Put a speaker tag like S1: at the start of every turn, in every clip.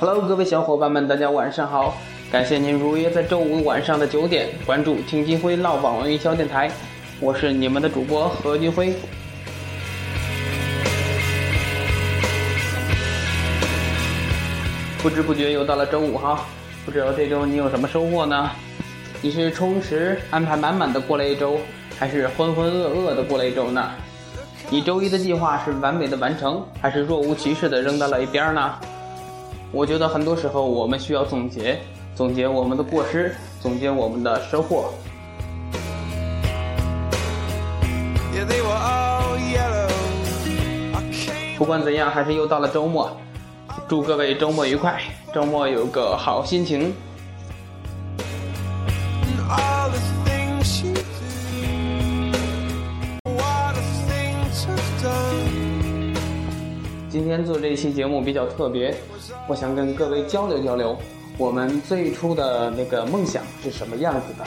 S1: Hello，各位小伙伴们，大家晚上好！感谢您如约在周五晚上的九点关注听金辉唠网营销电台，我是你们的主播何金辉。不知不觉又到了周五哈，不知道这周你有什么收获呢？你是充实、安排满满的过了一周，还是浑浑噩噩的过了一周呢？你周一的计划是完美的完成，还是若无其事的扔到了一边呢？我觉得很多时候我们需要总结，总结我们的过失，总结我们的收获。不管怎样，还是又到了周末，祝各位周末愉快，周末有个好心情。今天做这期节目比较特别，我想跟各位交流交流，我们最初的那个梦想是什么样子的。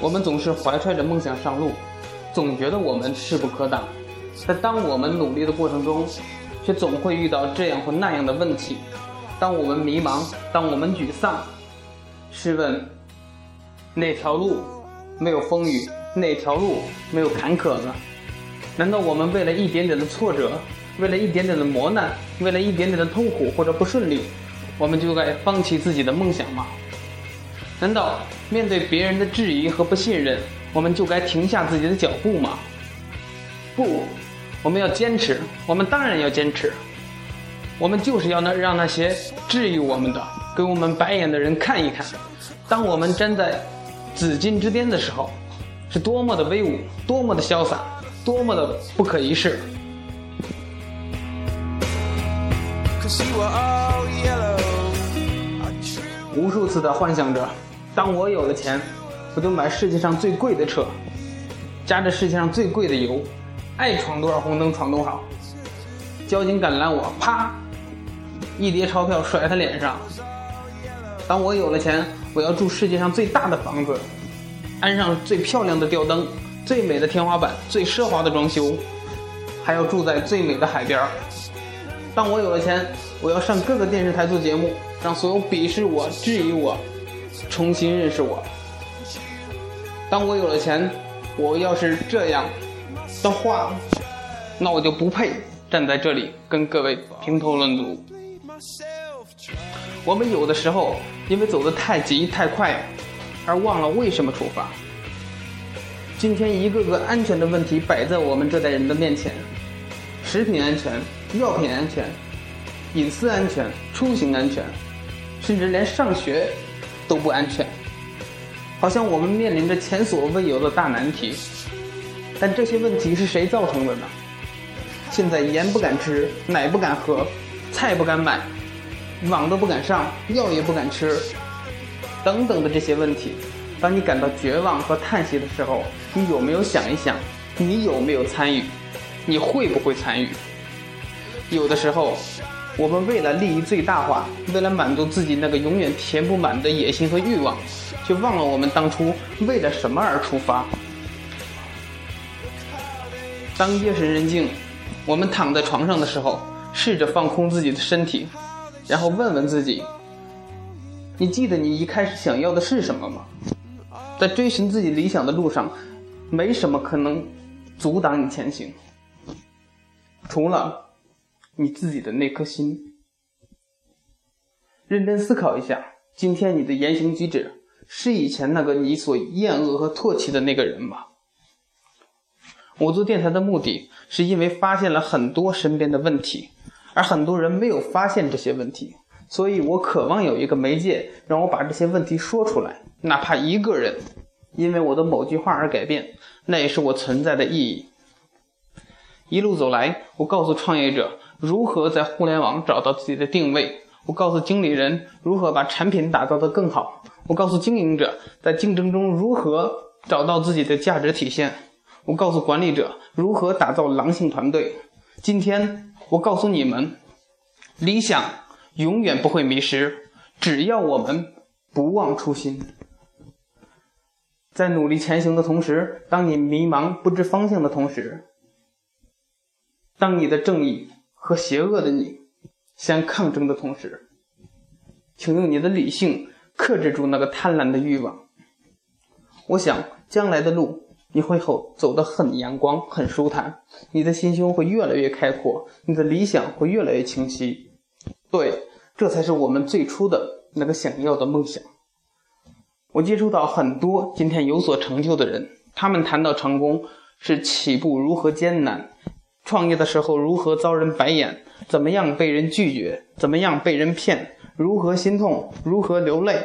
S1: 我们总是怀揣着梦想上路，总觉得我们势不可挡，但当我们努力的过程中，却总会遇到这样或那样的问题。当我们迷茫，当我们沮丧，试问哪条路没有风雨？哪条路没有坎坷呢？难道我们为了一点点的挫折，为了一点点的磨难，为了一点点的痛苦或者不顺利，我们就该放弃自己的梦想吗？难道面对别人的质疑和不信任，我们就该停下自己的脚步吗？不，我们要坚持，我们当然要坚持。我们就是要那让那些质疑我们的、给我们白眼的人看一看，当我们站在紫金之巅的时候，是多么的威武，多么的潇洒，多么的不可一世。无数次的幻想着，当我有了钱，我就买世界上最贵的车，加着世界上最贵的油，爱闯多少红灯闯多少。交警敢拦我，啪，一叠钞票甩他脸上。当我有了钱，我要住世界上最大的房子，安上最漂亮的吊灯，最美的天花板，最奢华的装修，还要住在最美的海边当我有了钱，我要上各个电视台做节目。让所有鄙视我、质疑我，重新认识我。当我有了钱，我要是这样的话，那我就不配站在这里跟各位评头论足。我们有的时候因为走得太急太快，而忘了为什么出发。今天一个个安全的问题摆在我们这代人的面前：食品安全、药品安全、隐私安全、出行安全。甚至连上学都不安全，好像我们面临着前所未有的大难题。但这些问题是谁造成的呢？现在盐不敢吃，奶不敢喝，菜不敢买，网都不敢上，药也不敢吃，等等的这些问题，当你感到绝望和叹息的时候，你有没有想一想，你有没有参与？你会不会参与？有的时候。我们为了利益最大化，为了满足自己那个永远填不满的野心和欲望，却忘了我们当初为了什么而出发。当夜深人静，我们躺在床上的时候，试着放空自己的身体，然后问问自己：你记得你一开始想要的是什么吗？在追寻自己理想的路上，没什么可能阻挡你前行，除了。你自己的那颗心，认真思考一下，今天你的言行举止是以前那个你所厌恶和唾弃的那个人吗？我做电台的目的是因为发现了很多身边的问题，而很多人没有发现这些问题，所以我渴望有一个媒介让我把这些问题说出来，哪怕一个人因为我的某句话而改变，那也是我存在的意义。一路走来，我告诉创业者。如何在互联网找到自己的定位？我告诉经理人如何把产品打造得更好。我告诉经营者在竞争中如何找到自己的价值体现。我告诉管理者如何打造狼性团队。今天我告诉你们，理想永远不会迷失，只要我们不忘初心。在努力前行的同时，当你迷茫不知方向的同时，当你的正义和邪恶的你相抗争的同时，请用你的理性克制住那个贪婪的欲望。我想，将来的路你会后走得很阳光、很舒坦，你的心胸会越来越开阔，你的理想会越来越清晰。对，这才是我们最初的那个想要的梦想。我接触到很多今天有所成就的人，他们谈到成功是起步如何艰难，创业的时候如何遭人白眼，怎么样被人拒绝，怎么样被人骗，如何心痛，如何流泪，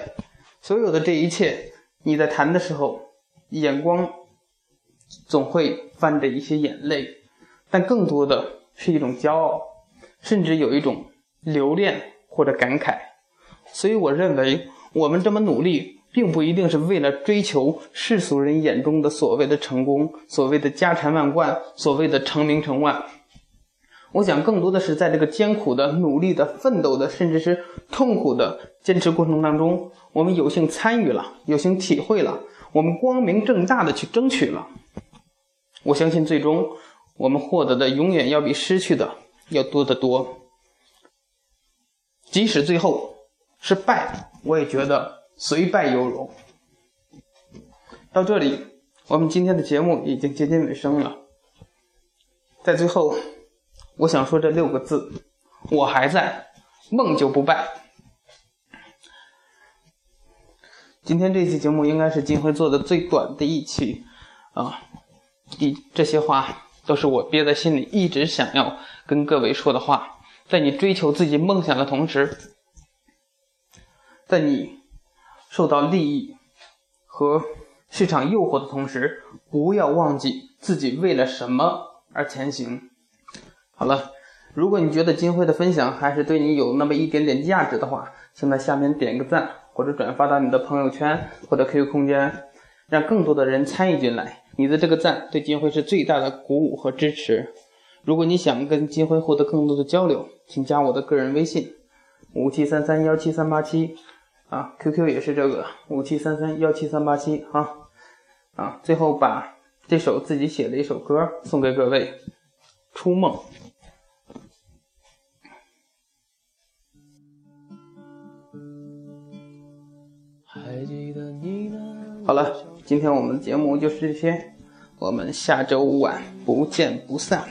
S1: 所有的这一切，你在谈的时候，眼光总会泛着一些眼泪，但更多的是一种骄傲，甚至有一种留恋或者感慨。所以我认为，我们这么努力。并不一定是为了追求世俗人眼中的所谓的成功，所谓的家财万贯，所谓的成名成万。我想，更多的是在这个艰苦的、努力的、奋斗的，甚至是痛苦的坚持过程当中，我们有幸参与了，有幸体会了，我们光明正大的去争取了。我相信，最终我们获得的永远要比失去的要多得多。即使最后是败，我也觉得。虽败犹荣。到这里，我们今天的节目已经接近尾声了。在最后，我想说这六个字：我还在，梦就不败。今天这期节目应该是金辉做的最短的一期啊！一这些话都是我憋在心里，一直想要跟各位说的话。在你追求自己梦想的同时，在你。受到利益和市场诱惑的同时，不要忘记自己为了什么而前行。好了，如果你觉得金辉的分享还是对你有那么一点点价值的话，请在下面点个赞，或者转发到你的朋友圈或者 QQ 空间，让更多的人参与进来。你的这个赞对金辉是最大的鼓舞和支持。如果你想跟金辉获得更多的交流，请加我的个人微信：五七三三幺七三八七。啊，QQ 也是这个五七三三幺七三八七哈，啊，最后把这首自己写的一首歌送给各位，《初梦》。好了，今天我们的节目就是这些，我们下周五晚不见不散。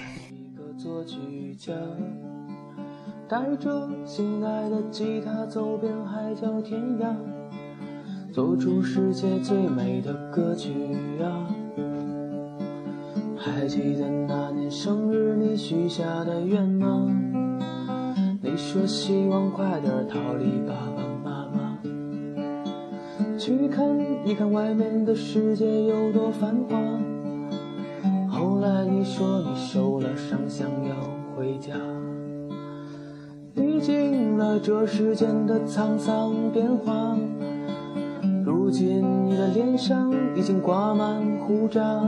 S1: 带着心爱的吉他走遍海角天涯，做出世界最美的歌曲啊！还记得那年生日你许下的愿吗？你说希望快点逃离吧，去看一看外面的世界有多繁华。后来你说你受了伤，想要回家。历经了这世间的沧桑变化，如今你的脸上已经挂满胡渣，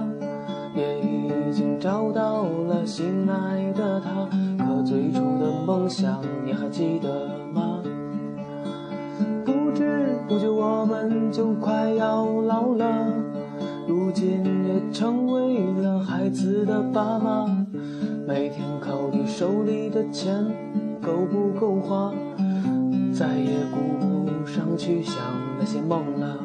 S1: 也已经找到了心爱的他。可最初的梦想你还记得吗？不久我们就快要老了，如今也成为了孩子的爸妈，每天考虑手里的钱。够不够花？再也顾不上去想那些梦了。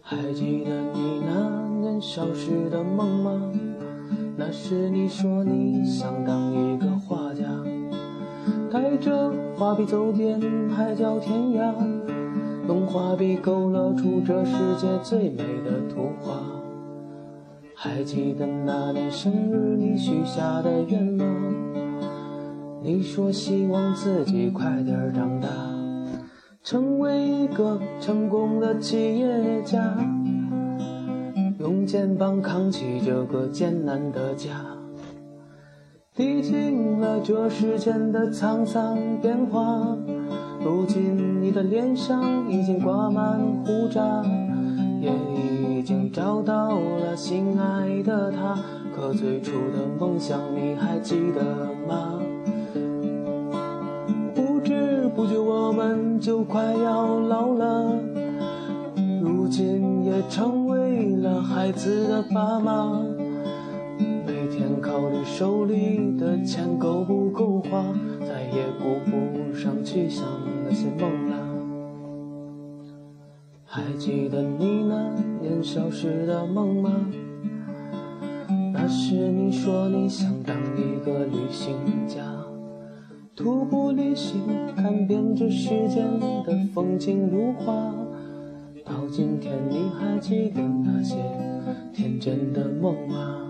S1: 还记得你那年少时的梦吗？那时你说你想当一个，带着画笔走遍海角天涯，用画笔勾勒出这世界最美的图画。还记得那年生日你许下的愿吗？你说希望自己快点长大，成为一个成功的企业家，用肩膀扛起这个艰难的家。历经了这世间的沧桑变化，如今你的脸上已经挂满胡渣，也已经找到了心爱的他。可最初的梦想你还记得吗？不知不觉，我们就快要老了。如
S2: 今也成为了孩子的爸妈，考虑手里的钱够不够花，再也顾不上去想那些梦啦。还记得你那年少时的梦吗？那时你说你想当一个旅行家，徒步旅行，看遍这世间的风景如画。到今天，你还记得那些天真的梦吗？